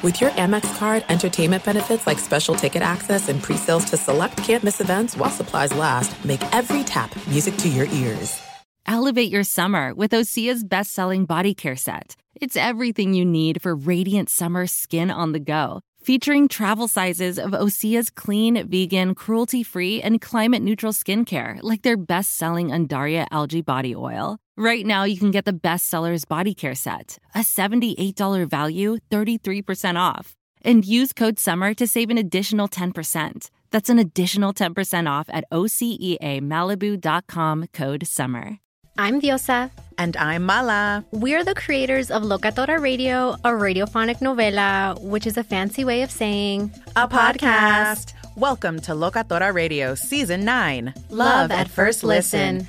With your Amex card, entertainment benefits like special ticket access and pre-sales to select campus events while supplies last, make every tap music to your ears. Elevate your summer with Osea's best-selling body care set. It's everything you need for radiant summer skin on the go. Featuring travel sizes of Osea's clean, vegan, cruelty-free, and climate-neutral skincare, like their best-selling Undaria algae body oil. Right now, you can get the bestsellers body care set, a $78 value, 33% off. And use code SUMMER to save an additional 10%. That's an additional 10% off at OseaMalibu.com code SUMMER. I'm Diosa. And I'm Mala. We're the creators of Locatora Radio, a radiophonic novela, which is a fancy way of saying a, a podcast. podcast. Welcome to Locatora Radio Season 9 Love, Love at, at, First listen. listen.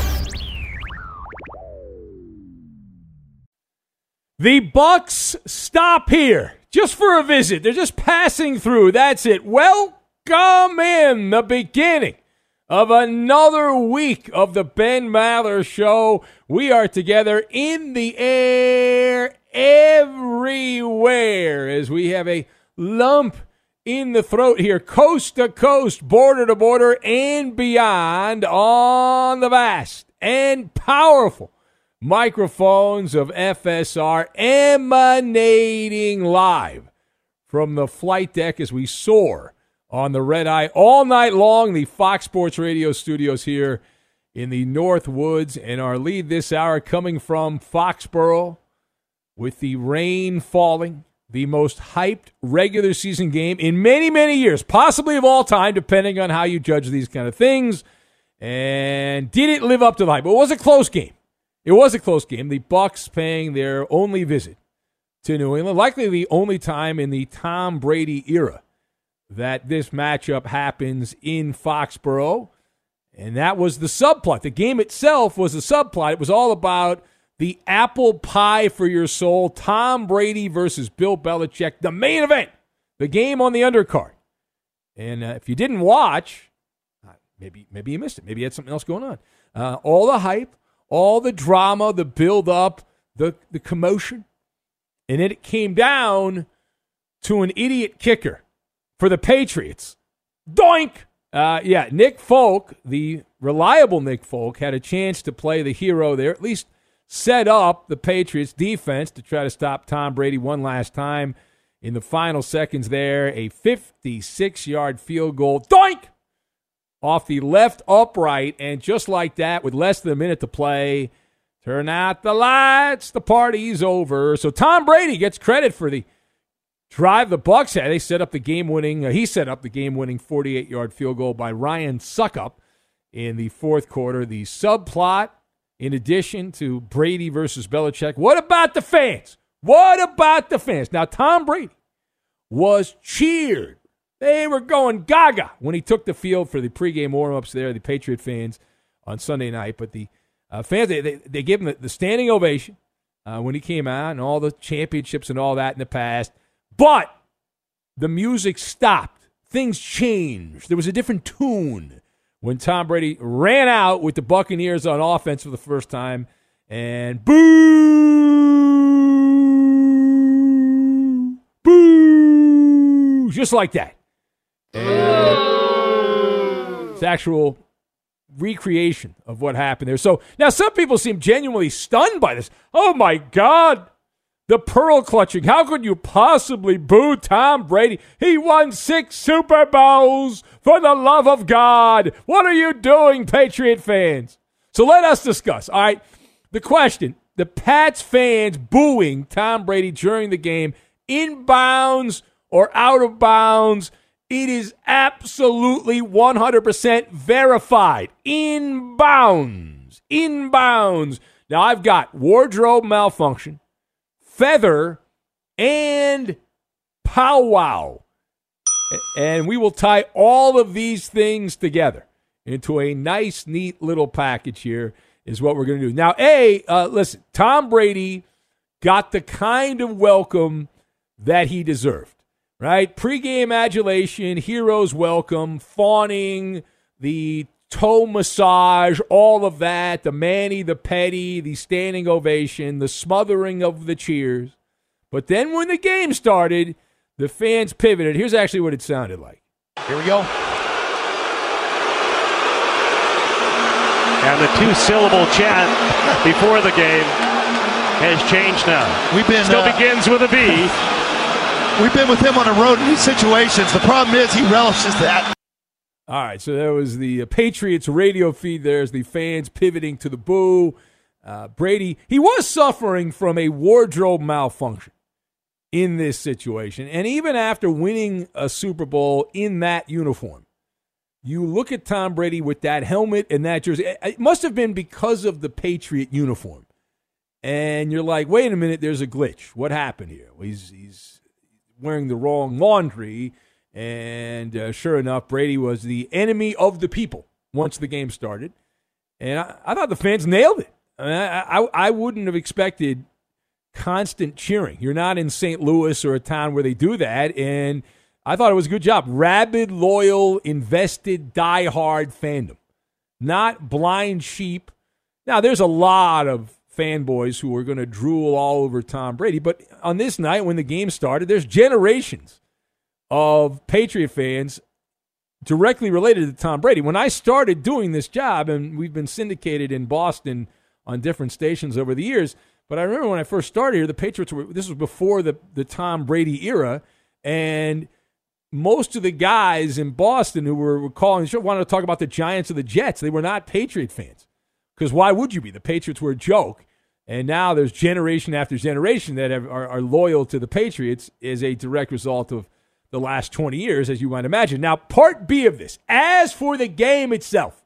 The Bucks stop here just for a visit. They're just passing through. That's it. Welcome in the beginning of another week of the Ben Maller Show. We are together in the air everywhere as we have a lump in the throat here, coast to coast, border to border, and beyond on the vast and powerful microphones of FSR emanating live from the flight deck as we soar on the red eye all night long. The Fox Sports Radio studios here in the North Woods, and our lead this hour coming from Foxborough with the rain falling. The most hyped regular season game in many, many years, possibly of all time, depending on how you judge these kind of things. And did it live up to the hype? It was a close game. It was a close game. The Bucks paying their only visit to New England, likely the only time in the Tom Brady era that this matchup happens in Foxborough. And that was the subplot. The game itself was a subplot. It was all about the apple pie for your soul, Tom Brady versus Bill Belichick, the main event, the game on the undercard. And uh, if you didn't watch, uh, maybe maybe you missed it. Maybe you had something else going on. Uh, all the hype, all the drama, the build up, the, the commotion. And it came down to an idiot kicker for the Patriots. Doink! Uh, yeah, Nick Folk, the reliable Nick Folk, had a chance to play the hero there, at least set up the Patriots defense to try to stop Tom Brady one last time in the final seconds there. A 56 yard field goal. Doink! Off the left upright, and just like that, with less than a minute to play, turn out the lights. The party's over. So Tom Brady gets credit for the drive the Bucks had. They set up the game-winning. Uh, he set up the game-winning 48-yard field goal by Ryan Succop, in the fourth quarter. The subplot, in addition to Brady versus Belichick. What about the fans? What about the fans? Now, Tom Brady was cheered. They were going gaga when he took the field for the pregame warm-ups there, the Patriot fans on Sunday night. But the uh, fans, they, they, they gave him the, the standing ovation uh, when he came out and all the championships and all that in the past. But the music stopped. Things changed. There was a different tune when Tom Brady ran out with the Buccaneers on offense for the first time and boo, boo, just like that. It's actual recreation of what happened there. So now some people seem genuinely stunned by this. Oh my God. The pearl clutching. How could you possibly boo Tom Brady? He won six Super Bowls for the love of God. What are you doing, Patriot fans? So let us discuss. All right. The question the Pats fans booing Tom Brady during the game, in bounds or out of bounds, it is absolutely 100% verified. Inbounds. Inbounds. Now, I've got wardrobe malfunction, feather, and powwow. And we will tie all of these things together into a nice, neat little package here, is what we're going to do. Now, A, uh, listen, Tom Brady got the kind of welcome that he deserved right? Pre-game adulation, heroes welcome, fawning, the toe massage, all of that, the Manny, the Petty, the standing ovation, the smothering of the cheers. But then when the game started, the fans pivoted. Here's actually what it sounded like. Here we go. And the two syllable chant before the game has changed now. We've been Still uh, begins with a B. We've been with him on the road in these situations. The problem is he relishes that. All right, so there was the uh, Patriots radio feed. There's the fans pivoting to the boo. Uh, Brady, he was suffering from a wardrobe malfunction in this situation. And even after winning a Super Bowl in that uniform, you look at Tom Brady with that helmet and that jersey. It must have been because of the Patriot uniform. And you're like, wait a minute, there's a glitch. What happened here? Well, he's, he's wearing the wrong laundry. And uh, sure enough, Brady was the enemy of the people once the game started. And I, I thought the fans nailed it. I, mean, I, I, I wouldn't have expected constant cheering. You're not in St. Louis or a town where they do that. And I thought it was a good job. Rabid, loyal, invested, die-hard fandom, not blind sheep. Now, there's a lot of fanboys who are going to drool all over Tom Brady. But on this night, when the game started, there's generations of Patriot fans directly related to Tom Brady. When I started doing this job, and we've been syndicated in Boston on different stations over the years, but I remember when I first started here, the Patriots were, this was before the, the Tom Brady era, and most of the guys in Boston who were, were calling the show wanted to talk about the Giants or the Jets. They were not Patriot fans. Because why would you be? The Patriots were a joke. And now there's generation after generation that have, are, are loyal to the Patriots as a direct result of the last 20 years, as you might imagine. Now, part B of this, as for the game itself,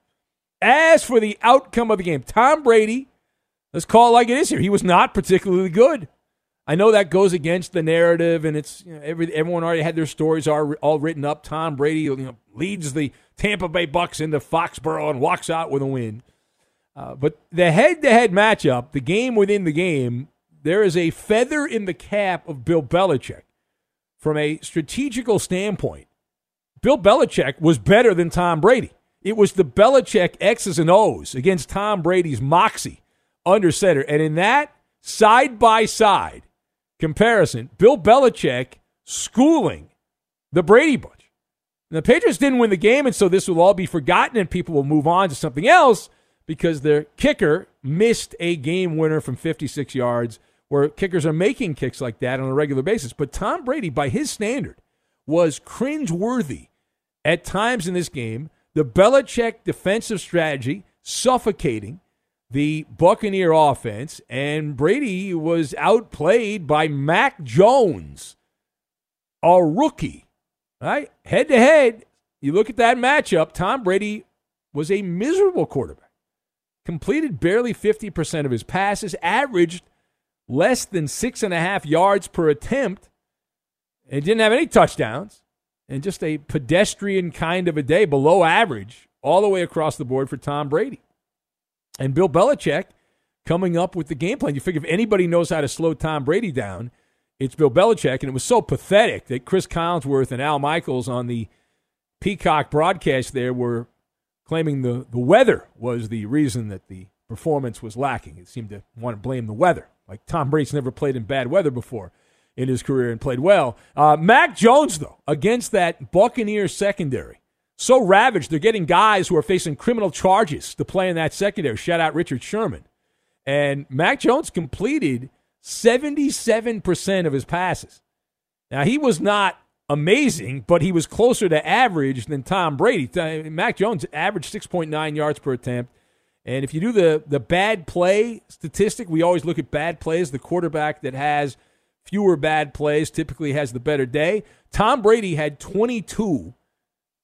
as for the outcome of the game, Tom Brady, let's call it like it is here, he was not particularly good. I know that goes against the narrative, and it's you know, every, everyone already had their stories all, all written up. Tom Brady you know, leads the Tampa Bay Bucks into Foxborough and walks out with a win. Uh, but the head-to-head matchup, the game within the game, there is a feather in the cap of Bill Belichick from a strategical standpoint. Bill Belichick was better than Tom Brady. It was the Belichick X's and O's against Tom Brady's moxie under center. And in that side by side comparison, Bill Belichick schooling the Brady bunch. And the Patriots didn't win the game, and so this will all be forgotten and people will move on to something else because their kicker missed a game winner from 56 yards, where kickers are making kicks like that on a regular basis. But Tom Brady, by his standard, was cringeworthy at times in this game. The Belichick defensive strategy suffocating the Buccaneer offense, and Brady was outplayed by Mac Jones, a rookie. Right? Head to head, you look at that matchup, Tom Brady was a miserable quarterback. Completed barely 50% of his passes, averaged less than six and a half yards per attempt, and didn't have any touchdowns, and just a pedestrian kind of a day, below average, all the way across the board for Tom Brady. And Bill Belichick coming up with the game plan. You figure if anybody knows how to slow Tom Brady down, it's Bill Belichick. And it was so pathetic that Chris Collinsworth and Al Michaels on the Peacock broadcast there were claiming the, the weather was the reason that the performance was lacking. It seemed to want to blame the weather. Like Tom Brady's never played in bad weather before in his career and played well. Uh, Mac Jones, though, against that Buccaneers secondary, so ravaged, they're getting guys who are facing criminal charges to play in that secondary. Shout out Richard Sherman. And Mac Jones completed 77% of his passes. Now, he was not amazing, but he was closer to average than Tom Brady. Mac Jones averaged 6.9 yards per attempt. And if you do the, the bad play statistic, we always look at bad plays. The quarterback that has fewer bad plays typically has the better day. Tom Brady had 22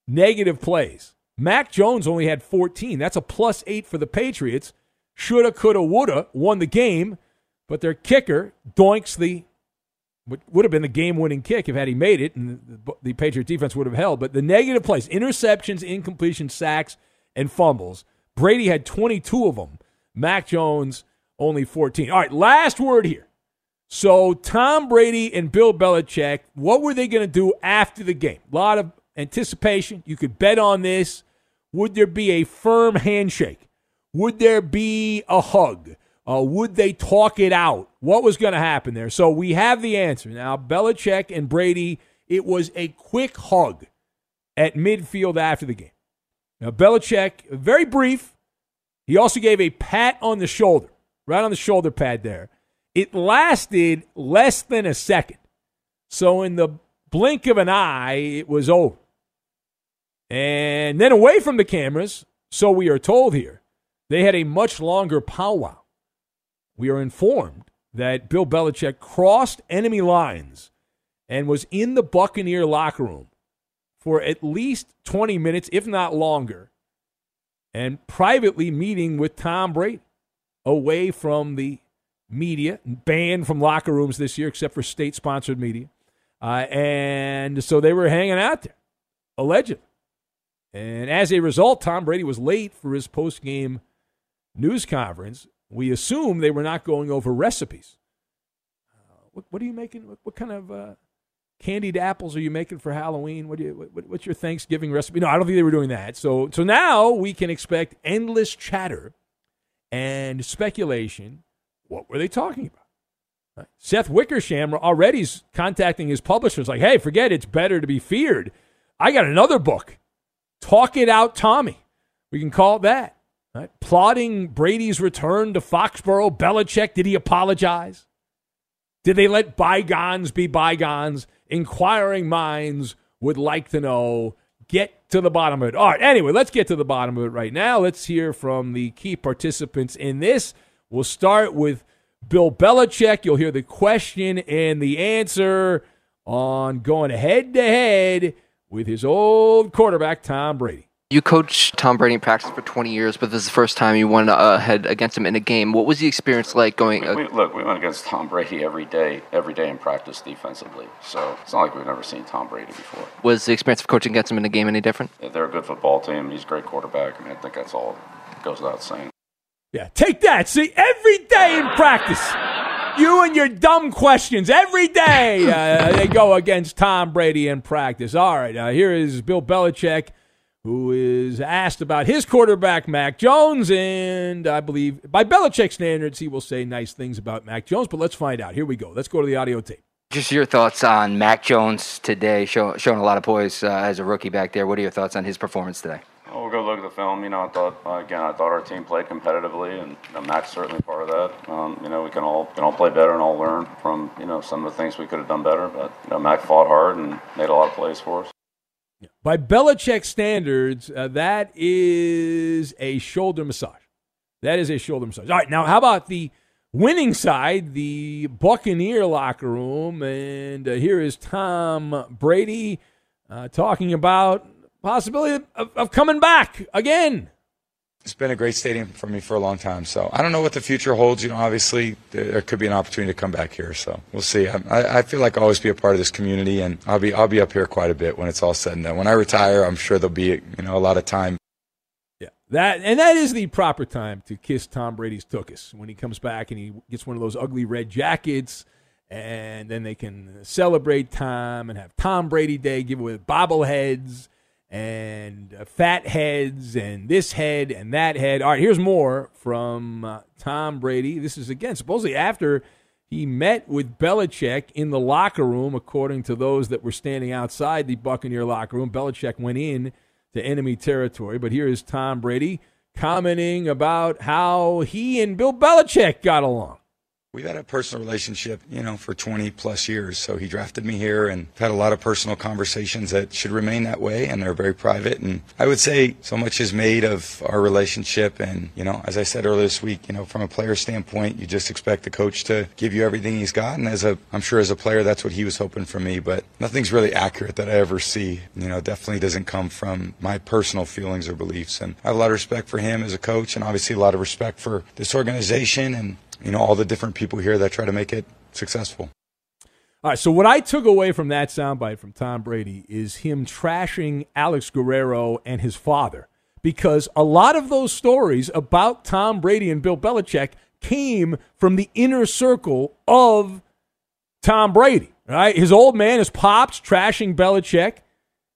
negative plays. Mac Jones only had 14. That's a plus eight for the Patriots. Shoulda, coulda, woulda won the game, but their kicker doinks the what would have been the game-winning kick if had he made it, and the, the Patriot defense would have held. But the negative plays, interceptions, incompletions, sacks, and fumbles. Brady had 22 of them. Mac Jones only 14. All right, last word here. So Tom Brady and Bill Belichick, what were they going to do after the game? A lot of anticipation. You could bet on this. Would there be a firm handshake? Would there be a hug? Uh, would they talk it out? What was going to happen there? So we have the answer. Now, Belichick and Brady, it was a quick hug at midfield after the game. Now, Belichick, very brief. He also gave a pat on the shoulder, right on the shoulder pad there. It lasted less than a second. So, in the blink of an eye, it was over. And then away from the cameras, so we are told here, they had a much longer powwow. We are informed that Bill Belichick crossed enemy lines and was in the Buccaneer locker room for at least 20 minutes, if not longer, and privately meeting with Tom Brady away from the media, banned from locker rooms this year, except for state sponsored media. Uh, and so they were hanging out there, allegedly. And as a result, Tom Brady was late for his post game news conference. We assume they were not going over recipes. Uh, what, what, are you making? What, what kind of uh, candied apples are you making for Halloween? What, you, what, what's your Thanksgiving recipe? No, I don't think they were doing that. So, so now we can expect endless chatter and speculation. What were they talking about? Right. Seth Wickersham already is contacting his publishers like, hey, forget it, it's better to be feared. I got another book Talk It Out Tommy. We can call it that. Right? Plotting Brady's return to Foxborough. Belichick, did he apologize? Did they let bygones be bygones? Inquiring minds would like to know. Get to the bottom of it. All right, anyway, let's get to the bottom of it right now. Let's hear from the key participants in this. We'll start with Bill Belichick. You'll hear the question and the answer on going head to head with his old quarterback, Tom Brady. You coached Tom Brady in practice for 20 years, but this is the first time you went ahead against him in a game. What was the experience like going? We, we, look, we went against Tom Brady every day, every day in practice defensively. So it's not like we've never seen Tom Brady before. Was the experience of coaching against him in a game any different? They're a good football team. He's a great quarterback. I mean, I think that's all goes without saying. Yeah, take that. See, every day in practice. You and your dumb questions every day. Uh, they go against Tom Brady in practice. All right, uh, here is Bill Belichick, who is asked about his quarterback, Mac Jones. And I believe, by Belichick standards, he will say nice things about Mac Jones. But let's find out. Here we go. Let's go to the audio tape. Just your thoughts on Mac Jones today, show, showing a lot of poise uh, as a rookie back there. What are your thoughts on his performance today? Well, we'll go look at the film. You know, I thought uh, again, I thought our team played competitively, and you know, Mac's certainly part of that. Um, you know, we can all can all play better and all learn from you know some of the things we could have done better. But you know, Mac fought hard and made a lot of plays for us. By Belichick standards, uh, that is a shoulder massage. That is a shoulder massage. All right, now how about the winning side, the Buccaneer locker room? And uh, here is Tom Brady uh, talking about possibility of, of, coming back again. It's been a great stadium for me for a long time. So I don't know what the future holds. You know, obviously there could be an opportunity to come back here. So we'll see. I, I feel like I'll always be a part of this community, and I'll be I'll be up here quite a bit when it's all said and done. When I retire, I'm sure there'll be you know a lot of time. Yeah, that and that is the proper time to kiss Tom Brady's tuchus when he comes back and he gets one of those ugly red jackets. And then they can celebrate Tom and have Tom Brady Day, give away bobbleheads and uh, fat heads and this head and that head. All right, here's more from uh, Tom Brady. This is again supposedly after he met with Belichick in the locker room, according to those that were standing outside the Buccaneer locker room. Belichick went in to enemy territory, but here is Tom Brady commenting about how he and Bill Belichick got along. We've had a personal relationship, you know, for 20 plus years. So he drafted me here and had a lot of personal conversations that should remain that way and they're very private. And I would say so much is made of our relationship. And, you know, as I said earlier this week, you know, from a player standpoint, you just expect the coach to give you everything he's got. And as a, I'm sure as a player, that's what he was hoping for me. But nothing's really accurate that I ever see. You know, definitely doesn't come from my personal feelings or beliefs. And I have a lot of respect for him as a coach and obviously a lot of respect for this organization and you know, all the different people here that try to make it successful. All right, so what I took away from that soundbite from Tom Brady is him trashing Alex Guerrero and his father because a lot of those stories about Tom Brady and Bill Belichick came from the inner circle of Tom Brady. Right, his old man, his pops, trashing Belichick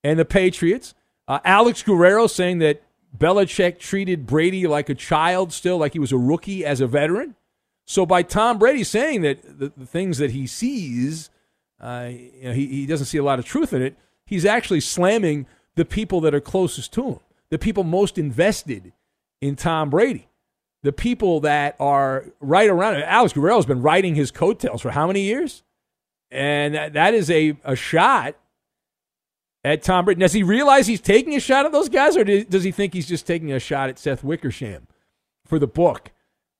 and the Patriots. Uh, Alex Guerrero saying that Belichick treated Brady like a child, still like he was a rookie as a veteran. So by Tom Brady saying that the, the things that he sees, uh, you know, he, he doesn't see a lot of truth in it, he's actually slamming the people that are closest to him, the people most invested in Tom Brady, the people that are right around him. Alex Guerrero has been riding his coattails for how many years? And that, that is a, a shot at Tom Brady. Does he realize he's taking a shot at those guys, or does he think he's just taking a shot at Seth Wickersham for the book?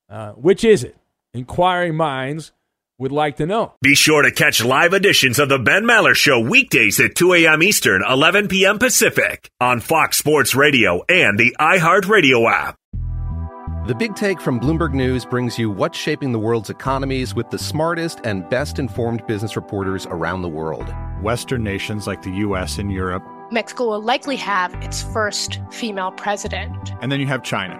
Uh, which is it? Inquiring minds would like to know. Be sure to catch live editions of the Ben Maller Show weekdays at 2 a.m. Eastern, 11 p.m. Pacific on Fox Sports Radio and the iHeartRadio app. The Big Take from Bloomberg News brings you what's shaping the world's economies with the smartest and best informed business reporters around the world. Western nations like the U.S. and Europe. Mexico will likely have its first female president. And then you have China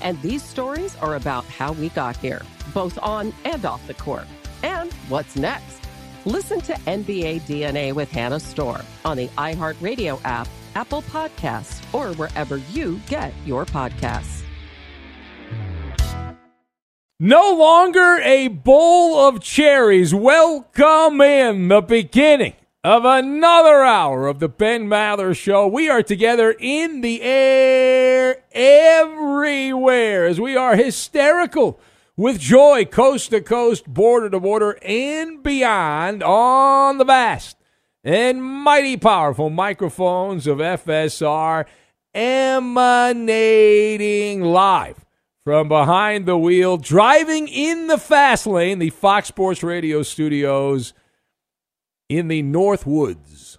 And these stories are about how we got here, both on and off the court. And what's next? Listen to NBA DNA with Hannah Storm on the iHeartRadio app, Apple Podcasts, or wherever you get your podcasts. No longer a bowl of cherries. Welcome in the beginning of another hour of the Ben Maller Show. We are together in the air everywhere as we are hysterical with joy, coast to coast, border to border, and beyond on the vast and mighty powerful microphones of FSR emanating live from behind the wheel, driving in the fast lane, the Fox Sports Radio studios in the North Woods.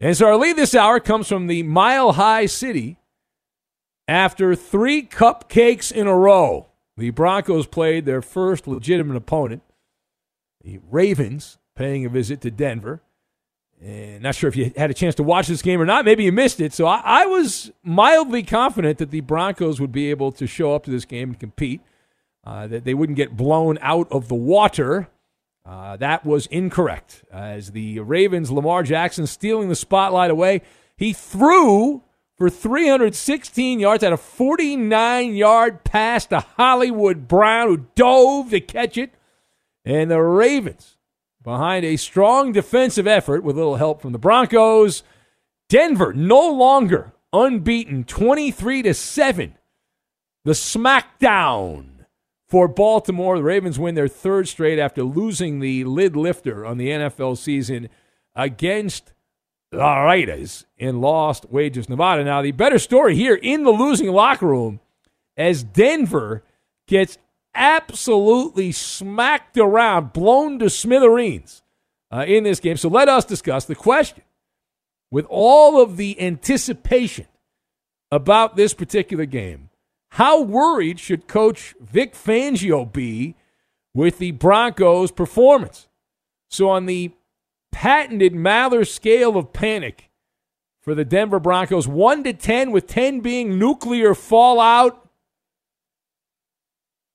And so our lead this hour comes from the Mile High City. After three cupcakes in a row, the Broncos played their first legitimate opponent, the Ravens, paying a visit to Denver. And not sure if you had a chance to watch this game or not. Maybe you missed it. So I, I was mildly confident that the Broncos would be able to show up to this game and compete, uh, that they wouldn't get blown out of the water. Uh, that was incorrect. As the Ravens, Lamar Jackson stealing the spotlight away. He threw for 316 yards at a 49 yard pass to Hollywood Brown, who dove to catch it. And the Ravens, behind a strong defensive effort with a little help from the Broncos, Denver no longer unbeaten 23 to 7. The smackdown for Baltimore. The Ravens win their third straight after losing the lid lifter on the NFL season against the Raiders in Lost Wages, Nevada. Now, the better story here in the losing locker room as Denver gets absolutely smacked around, blown to smithereens uh, in this game. So let us discuss the question. With all of the anticipation about this particular game, how worried should Coach Vic Fangio be with the Broncos' performance? So, on the patented Maller scale of panic for the Denver Broncos, 1 to 10, with 10 being nuclear fallout,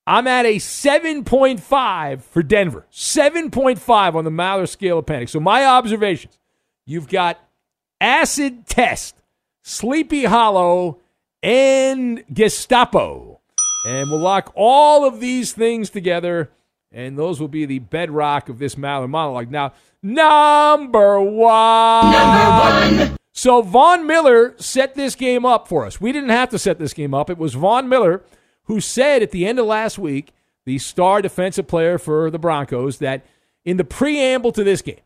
I'm at a 7.5 for Denver. 7.5 on the Maller scale of panic. So, my observations you've got acid test, sleepy hollow, and Gestapo. And we'll lock all of these things together, and those will be the bedrock of this Maller monologue. Now, number one. Number one. So Von Miller set this game up for us. We didn't have to set this game up. It was Von Miller who said at the end of last week, the star defensive player for the Broncos, that in the preamble to this game,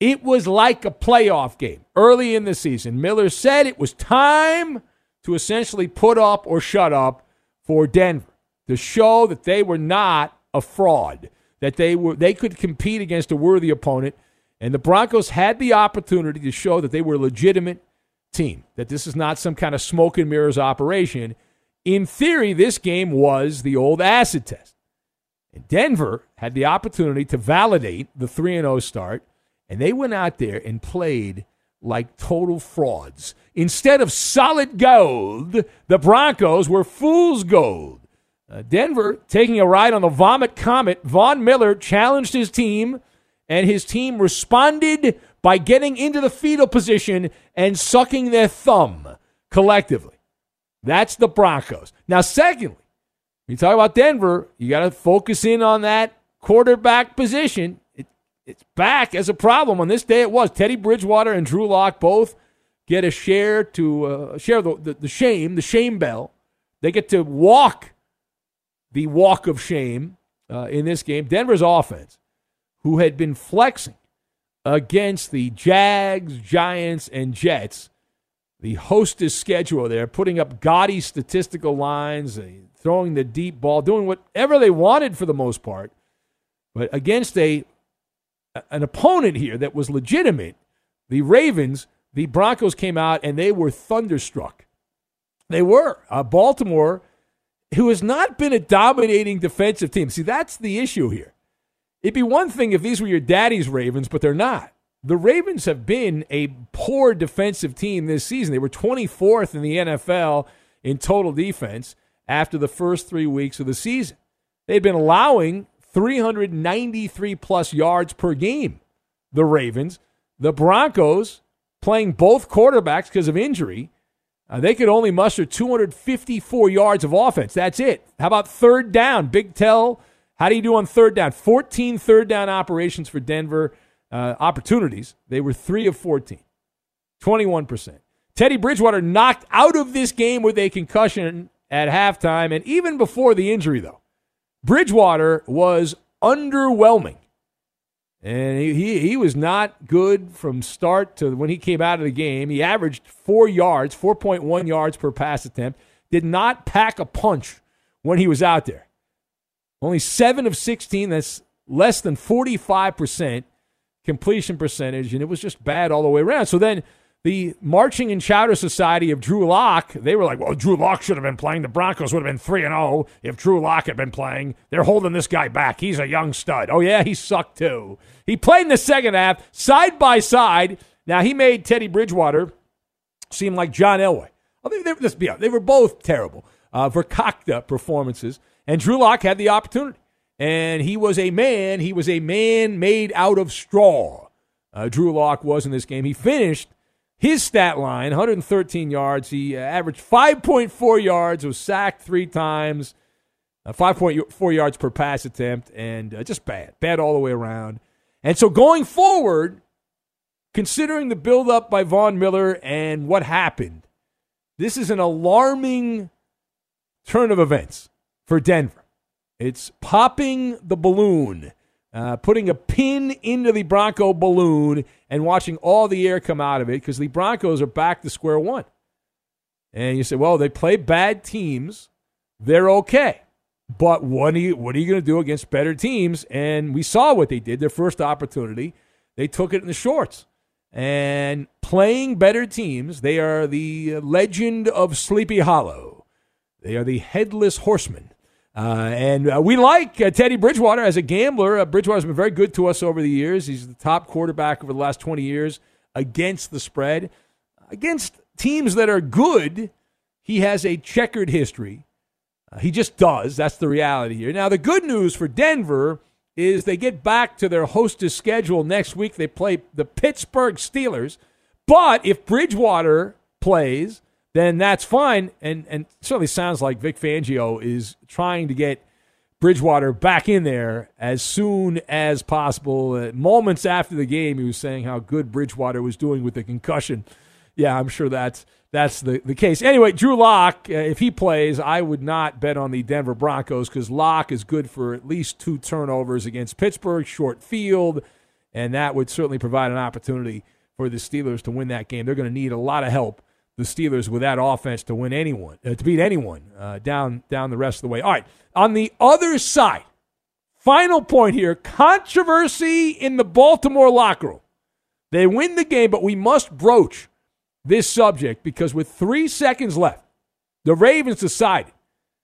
it was like a playoff game early in the season. Miller said it was time to essentially put up or shut up for Denver to show that they were not a fraud, that they were they could compete against a worthy opponent, and the Broncos had the opportunity to show that they were a legitimate team, that this is not some kind of smoke and mirrors operation. In theory, this game was the old acid test. And Denver had the opportunity to validate the 3 0 start and they went out there and played like total frauds. Instead of solid gold, the Broncos were fool's gold. Uh, Denver taking a ride on the Vomit Comet. Von Miller challenged his team, and his team responded by getting into the fetal position and sucking their thumb collectively. That's the Broncos. Now, secondly, you talk about Denver, you got to focus in on that quarterback position It, it's back as a problem. On this day, it was Teddy Bridgewater and Drew Lock both get a share to uh, share the, the, the shame, the shame bell. They get to walk the walk of shame uh, in this game. Denver's offense, who had been flexing against the Jags, Giants, and Jets, the hostess schedule there, putting up gaudy statistical lines, uh, throwing the deep ball, doing whatever they wanted for the most part. But against a an opponent here that was legitimate, the Ravens, the Broncos came out and they were thunderstruck. They were. Uh, Baltimore, who has not been a dominating defensive team. See, that's the issue here. It'd be one thing if these were your daddy's Ravens, but they're not. The Ravens have been a poor defensive team this season. They were 24th in the NFL in total defense after the first three weeks of the season. They'd been allowing 393 plus yards per game. The Ravens, the Broncos, playing both quarterbacks because of injury, uh, they could only muster 254 yards of offense. That's it. How about third down? Big tell. How do you do on third down? 14 third down operations for Denver uh, opportunities. They were 3 of 14, 21%. Teddy Bridgewater knocked out of this game with a concussion at halftime and even before the injury, though. Bridgewater was underwhelming. And he, he, he, was not good from start to when he came out of the game. He averaged four yards, 4.1 yards per pass attempt, did not pack a punch when he was out there. Only seven of 16, that's less than 45% completion percentage, and it was just bad all the way around. So then the Marching and Chowder Society of Drew Lock, they were like, well, Drew Lock should have been playing. The Broncos would have been 3 and 0 if Drew Lock had been playing. They're holding this guy back. He's a young stud. Oh, yeah, he sucked too. He played in the second half, side by side. Now, he made Teddy Bridgewater seem like John Elway. Oh, they, they, let's be honest, they were both terrible. Uh, Verkakta performances. And Drew Lock had the opportunity. And he was a man. He was a man made out of straw. Uh, Drew Lock was in this game. He finished his stat line 113 yards. He uh, averaged 5.4 yards, was sacked three times, uh, 5.4 yards per pass attempt, and uh, just bad. Bad all the way around. And so going forward, considering the buildup by Von Miller and what happened, this is an alarming turn of events for Denver. It's popping the balloon uh, putting a pin into the Bronco balloon and watching all the air come out of it because the Broncos are back to square one. And you say, well, they play bad teams. They're okay. But what are you, you going to do against better teams? And we saw what they did. Their first opportunity, they took it in the shorts. And playing better teams, they are the legend of Sleepy Hollow. They are the headless horsemen uh, and uh, we like uh, Teddy Bridgewater as a gambler. Uh, Bridgewater's been very good to us over the years. He's the top quarterback over the last 20 years against the spread. Against teams that are good, he has a checkered history. Uh, he just does. That's the reality here. Now, the good news for Denver is they get back to their hostess schedule next week. They play the Pittsburgh Steelers. But if Bridgewater plays, then that's fine. And and certainly sounds like Vic Fangio is trying to get Bridgewater back in there as soon as possible. Uh, moments after the game, he was saying how good Bridgewater was doing with the concussion. yeah, I'm sure that's that's the, the case. Anyway, Drew Lock, uh, if he plays, I would not bet on the Denver Broncos because Lock is good for at least two turnovers against Pittsburgh, short field, and that would certainly provide an opportunity for the Steelers to win that game. They're going to need a lot of help, the Steelers, with that offense to win anyone, uh, to beat anyone uh, down down the rest of the way. All right, on the other side, final point here: controversy in the Baltimore locker room. They win the game, but we must broach this subject because with three seconds left, the Ravens decided,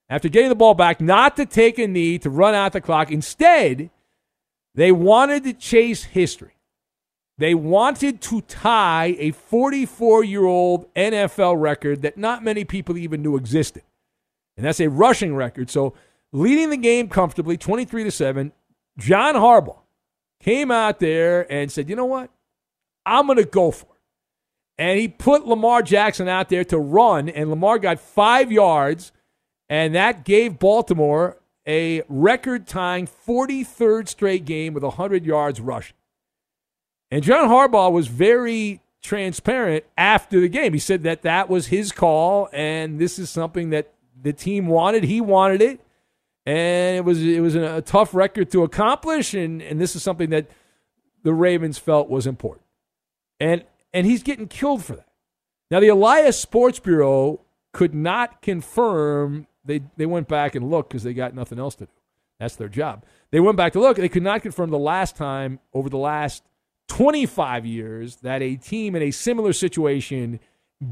after getting the ball back, not to take a knee to run out the clock. Instead, they wanted to chase history. They wanted to tie a 44 year old NFL record that not many people even knew existed. And that's a rushing record. So, leading the game comfortably, 23 to 7, John Harbaugh came out there and said, you know what? I'm going to go for it. And he put Lamar Jackson out there to run, and Lamar got five yards, and that gave Baltimore a record tying 43rd straight game with 100 yards rushing. And John Harbaugh was very transparent after the game. He said that that was his call, and this is something that the team wanted. He wanted it, and it was it was a tough record to accomplish, and, and this is something that the Ravens felt was important. And and he's getting killed for that. Now the Elias Sports Bureau could not confirm they they went back and looked because they got nothing else to do. That's their job. They went back to look. They could not confirm the last time over the last 25 years that a team in a similar situation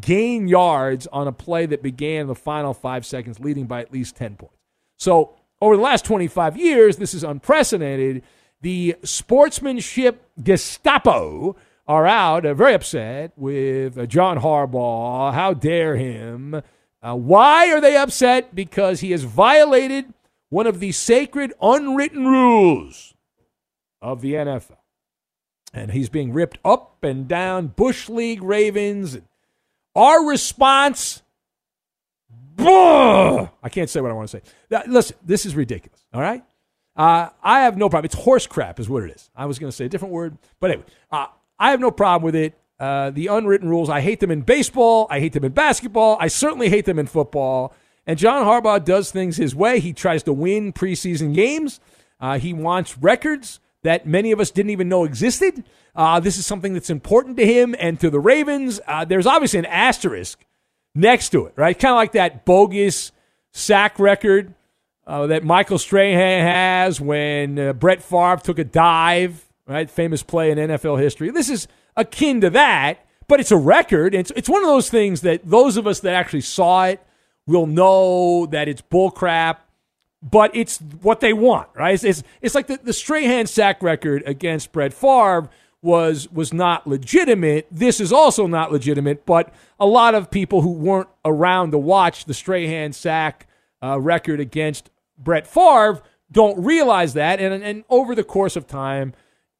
gained yards on a play that began in the final five seconds, leading by at least 10 points. So over the last 25 years, this is unprecedented. The sportsmanship Gestapo are out, uh, very upset with uh, John Harbaugh. How dare him? Uh, why are they upset? Because he has violated one of the sacred unwritten rules of the NFL. And he's being ripped up and down. Bush League Ravens. Our response. I can't say what I want to say. Now, listen, this is ridiculous. All right? Uh, I have no problem. It's horse crap, is what it is. I was going to say a different word. But anyway, uh, I have no problem with it. Uh, the unwritten rules, I hate them in baseball. I hate them in basketball. I certainly hate them in football. And John Harbaugh does things his way. He tries to win preseason games. Uh, he wants records that many of us didn't even know existed. Uh, this is something that's important to him and to the Ravens. Uh, there's obviously an asterisk next to it, right? Kind of like that bogus sack record uh, that Michael Strahan has when uh, Brett Favre took a dive right? Famous play in NFL history. This is akin to that, but it's a record. It's, it's one of those things that those of us that actually saw it will know that it's bullcrap, but it's what they want, right? It's, it's, it's like the, the Strahan sack record against Brett Favre was was not legitimate. This is also not legitimate, but a lot of people who weren't around to watch the Strahan sack uh, record against Brett Favre don't realize that. And, and over the course of time,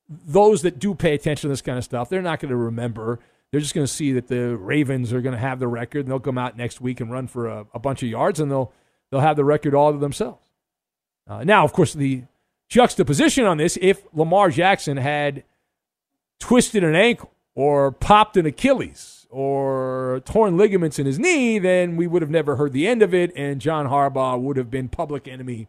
those that do pay attention to this kind of stuff, they're not going to remember. They're just going to see that the Ravens are going to have the record, and they'll come out next week and run for a, a bunch of yards, and they'll they'll have the record all to themselves. Uh, now, of course, the juxtaposition on this: if Lamar Jackson had twisted an ankle or popped an Achilles or torn ligaments in his knee, then we would have never heard the end of it, and John Harbaugh would have been public enemy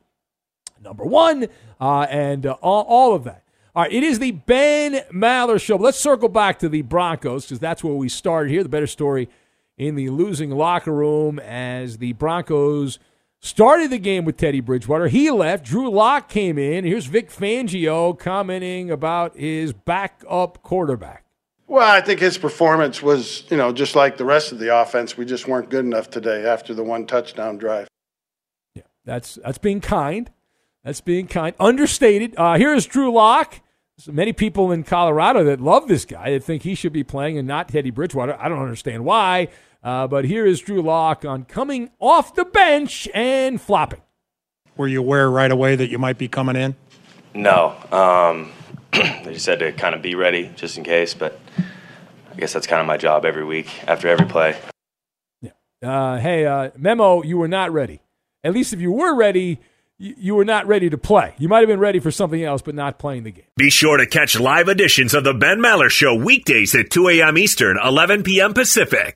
number one, uh, and uh, all, all of that. All right, it is the Ben Maller Show. Let's circle back to the Broncos because that's where we started here. The better story in the losing locker room as the Broncos started the game with Teddy Bridgewater. He left. Drew Lock came in. Here's Vic Fangio commenting about his backup quarterback. Well, I think his performance was, you know, just like the rest of the offense. We just weren't good enough today after the one touchdown drive. Yeah, that's that's being kind. That's being kind. Understated. Uh, here is Drew Lock so many people in Colorado that love this guy that think he should be playing and not Teddy Bridgewater. I don't understand why. Uh, but here is Drew Lock on coming off the bench and flopping. Were you aware right away that you might be coming in? No. Um, they just had to kind of be ready just in case, but I guess that's kind of my job every week after every play. Yeah. Uh, hey, uh, memo, you were not ready. At least if you were ready, you, you were not ready to play. You might have been ready for something else, but not playing the game. Be sure to catch live editions of the Ben Maller Show weekdays at 2 a.m. Eastern, 11 p.m. Pacific.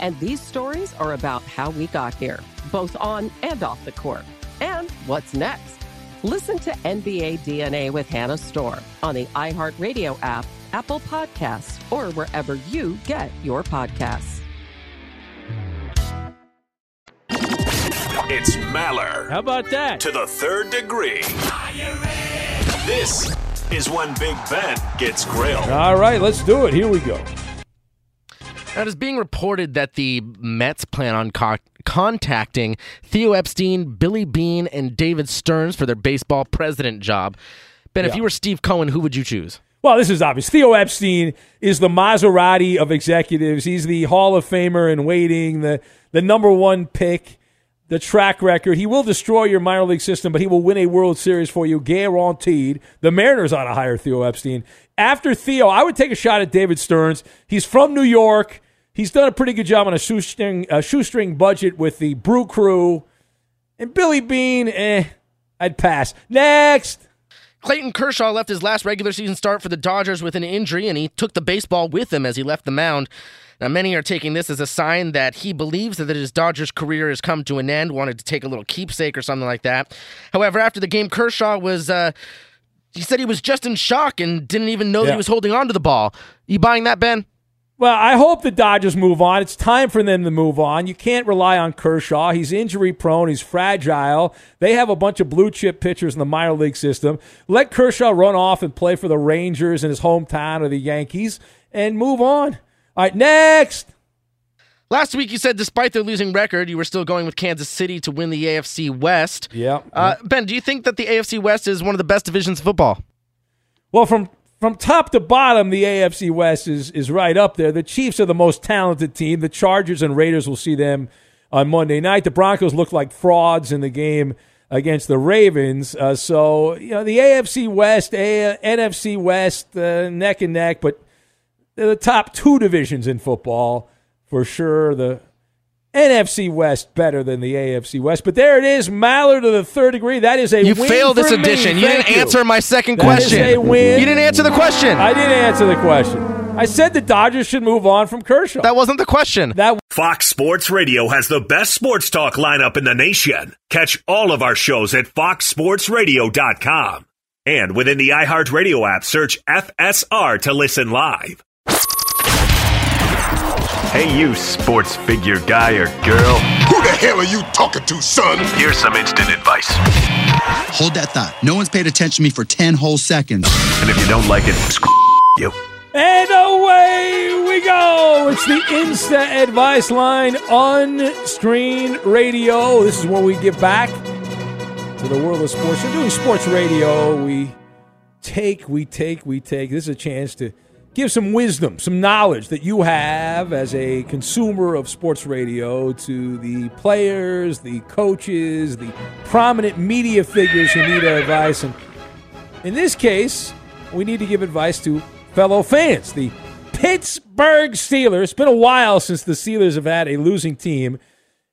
And these stories are about how we got here, both on and off the court. And what's next? Listen to NBA DNA with Hannah Storm on the iHeartRadio app, Apple Podcasts, or wherever you get your podcasts. It's Maller. How about that? To the third degree. This is when Big Ben gets grilled. All right, let's do it. Here we go. Now, it is being reported that the Mets plan on co- contacting Theo Epstein, Billy Beane, and David Stearns for their baseball president job. Ben, if you were Steve Cohen, who would you choose? Well, this is obvious. Theo Epstein is the Maserati of executives. He's the Hall of Famer in waiting, the the number one pick, the track record. He will destroy your minor league system, but he will win a World Series for you, guaranteed. The Mariners ought to hire Theo Epstein. After Theo, I would take a shot at David Stearns. He's from New York. He's done a pretty good job on a shoestring, a shoestring budget with the Brew Crew. And Billy Beane, eh, I'd pass. Next. Clayton Kershaw left his last regular season start for the Dodgers with an injury, and he took the baseball with him as he left the mound. Now, many are taking this as a sign that he believes that his Dodgers career has come to an end, wanted to take a little keepsake or something like that. However, after the game, Kershaw was, uh, he said he was just in shock and didn't even know that he was holding on to the ball. You buying that, Ben? Well, I hope the Dodgers move on. It's time for them to move on. You can't rely on Kershaw. He's injury prone. He's fragile. They have a bunch of blue chip pitchers in the minor league system. Let Kershaw run off and play for the Rangers in his hometown or the Yankees and move on. All right, next. Last week, you said despite their losing record, you were still going with Kansas City to win the AFC West. Yeah. Uh, ben, do you think that the AFC West is one of the best divisions of football? Well, from from top to bottom, the AFC West is is right up there. The Chiefs are the most talented team. The Chargers and Raiders will see them on Monday night. The Broncos look like frauds in the game against the Ravens. Uh, so you know the AFC West, A- NFC West, uh, neck and neck, but they're the top two divisions in football for sure. The NFC West better than the AFC West, but there it is, Maller to the third degree. That is a You win failed this for me. edition. You Thank didn't answer my second That is question. a win. You didn't answer the question. I didn't answer the question. I said the Dodgers should move on from Kershaw. That wasn't the question. That Fox Sports Radio has the best sports talk lineup in the nation. Catch all of our shows at foxsportsradio.com. And within the iHeartRadio app, search FSR to listen live. Hey, you sports figure guy or girl. Who the hell are you talking to, son? Here's some instant advice. Hold that thought. No one's paid attention to me for 10 whole seconds. And if you don't like it, screw you. And away we go. It's the Insta Advice Line on screen radio. This is where we give back to the world of sports. We're doing sports radio. We take, we take, we take. This is a chance to give some wisdom, some knowledge that you have as a consumer of sports radio to the players, the coaches, the prominent media figures who need our advice. And in this case, we need to give advice to fellow fans. The Pittsburgh Steelers. It's been a while since the Steelers have had a losing team.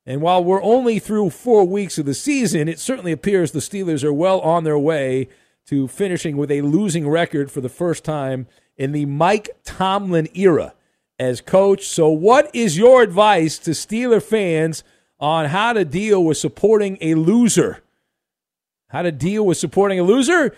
And while we're only through four weeks of the season, it certainly appears the Steelers are well on their way to finishing with a losing record for the first time in the Mike Tomlin era as coach. So, what is your advice to Steeler fans on how to deal with supporting a loser? How to deal with supporting a loser?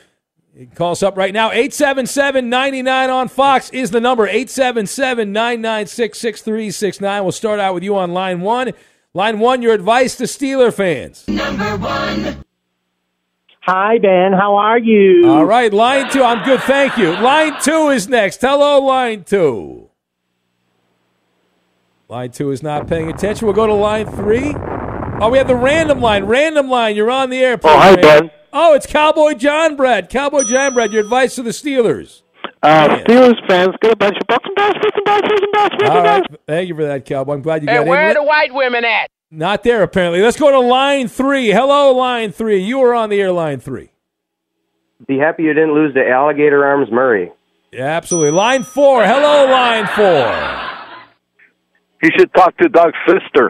Call us up right now. 877 99 on Fox is the number. 877 996 6369. We'll start out with you on line one. Line one, your advice to Steeler fans. Number one. Hi, Ben. How are you? All right, line two. I'm good, thank you. Line two is next. Hello, line two. Line two is not paying attention. We'll go to line three. Oh, we have the random line. Random line. You're on the air. Oh, hi, Ben. Oh, it's Cowboy John Brad. Cowboy John Brad, your advice to the Steelers. Uh, Steelers fans, get a bunch of bucks and balls, bucks and balls, bucks and balls, bucks and right. balls. Thank you for that, Cowboy. I'm glad you Hey, got where in. are the white women at? Not there, apparently. Let's go to line three. Hello, line three. You are on the air, line three. Be happy you didn't lose to Alligator Arms Murray. Yeah, absolutely. Line four. Hello, line four. He should talk to Doug Fister.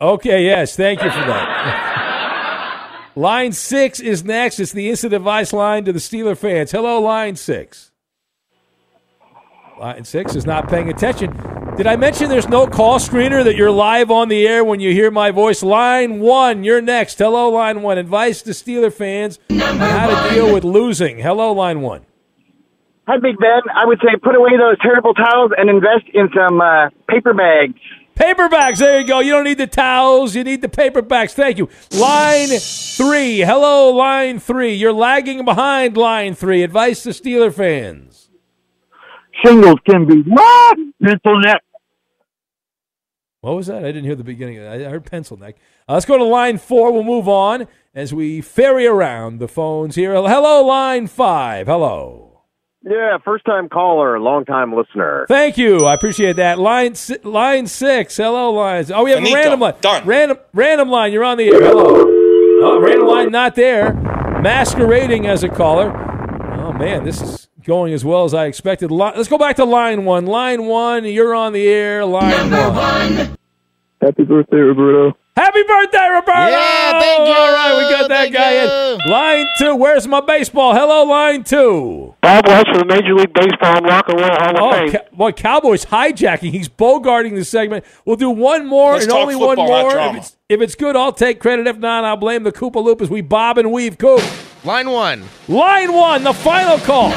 Okay, yes. Thank you for that. Line six is next. It's the instant advice line to the Steeler fans. Hello, line six. Line six is not paying attention. Did I mention there's no call screener that you're live on the air when you hear my voice? Line one, you're next. Hello, line one. Advice to Steeler fans on how to deal with losing. Hello, line one. Hi, Big Ben. I would say put away those terrible towels and invest in some uh, paper bags. Paper bags. There you go. You don't need the towels. You need the paper bags. Thank you. Line three. Hello, line three. You're lagging behind line three. Advice to Steeler fans. Shingles can be what? Pencil neck. What was that? I didn't hear the beginning. Of that. I heard pencil neck. Uh, let's go to line four. We'll move on as we ferry around the phones here. Hello, line five. Hello. Yeah, first time caller, long time listener. Thank you. I appreciate that. Line si- line six. Hello, lines. Oh, we have Finito. a random line. Done. Random random line. You're on the air. Hello. Oh, random line not there. Masquerading as a caller. Oh man, this is going as well as I expected. Let's go back to line one. Line one. You're on the air. Line one. Happy birthday, Roberto. Happy birthday, Roberto! Yeah, thank you. All right, we got that guy in. Line two. Where's my baseball? Hello, line two. Bob Welch for the Major League Baseball and Rock and Roll Hall of Oh, Fame. Ca- boy, Cowboys hijacking. He's bogarting the segment. We'll do one more Let's and only football, one more. If it's, if it's good, I'll take credit. If not, I'll blame the Koopa Loop as we bob and weave. Coop. Line one. Line one, the final call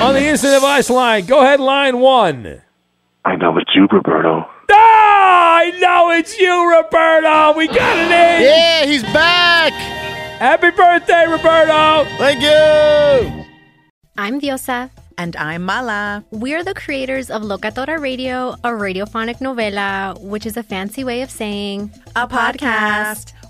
on the instant advice line. Go ahead, line one. I know it's you, Roberto. Ah, I know it's you, Roberto. We got it in. Yeah, he's back. Happy birthday, Roberto. Thank you. I'm Diosa. And I'm Mala. We're the creators of Locatora Radio, a radiophonic novela, which is a fancy way of saying A podcast.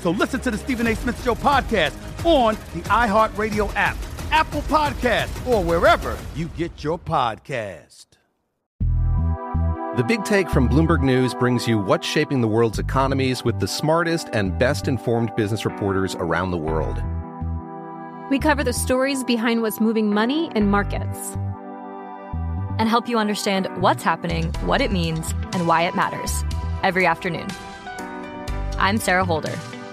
So listen to the Stephen A. Smith Show podcast on the iHeartRadio app, Apple Podcast, or wherever you get your podcast. The Big Take from Bloomberg News brings you what's shaping the world's economies with the smartest and best informed business reporters around the world. We cover the stories behind what's moving money and markets. and help you understand what's happening, what it means, and why it matters every afternoon. I'm Sarah Holder.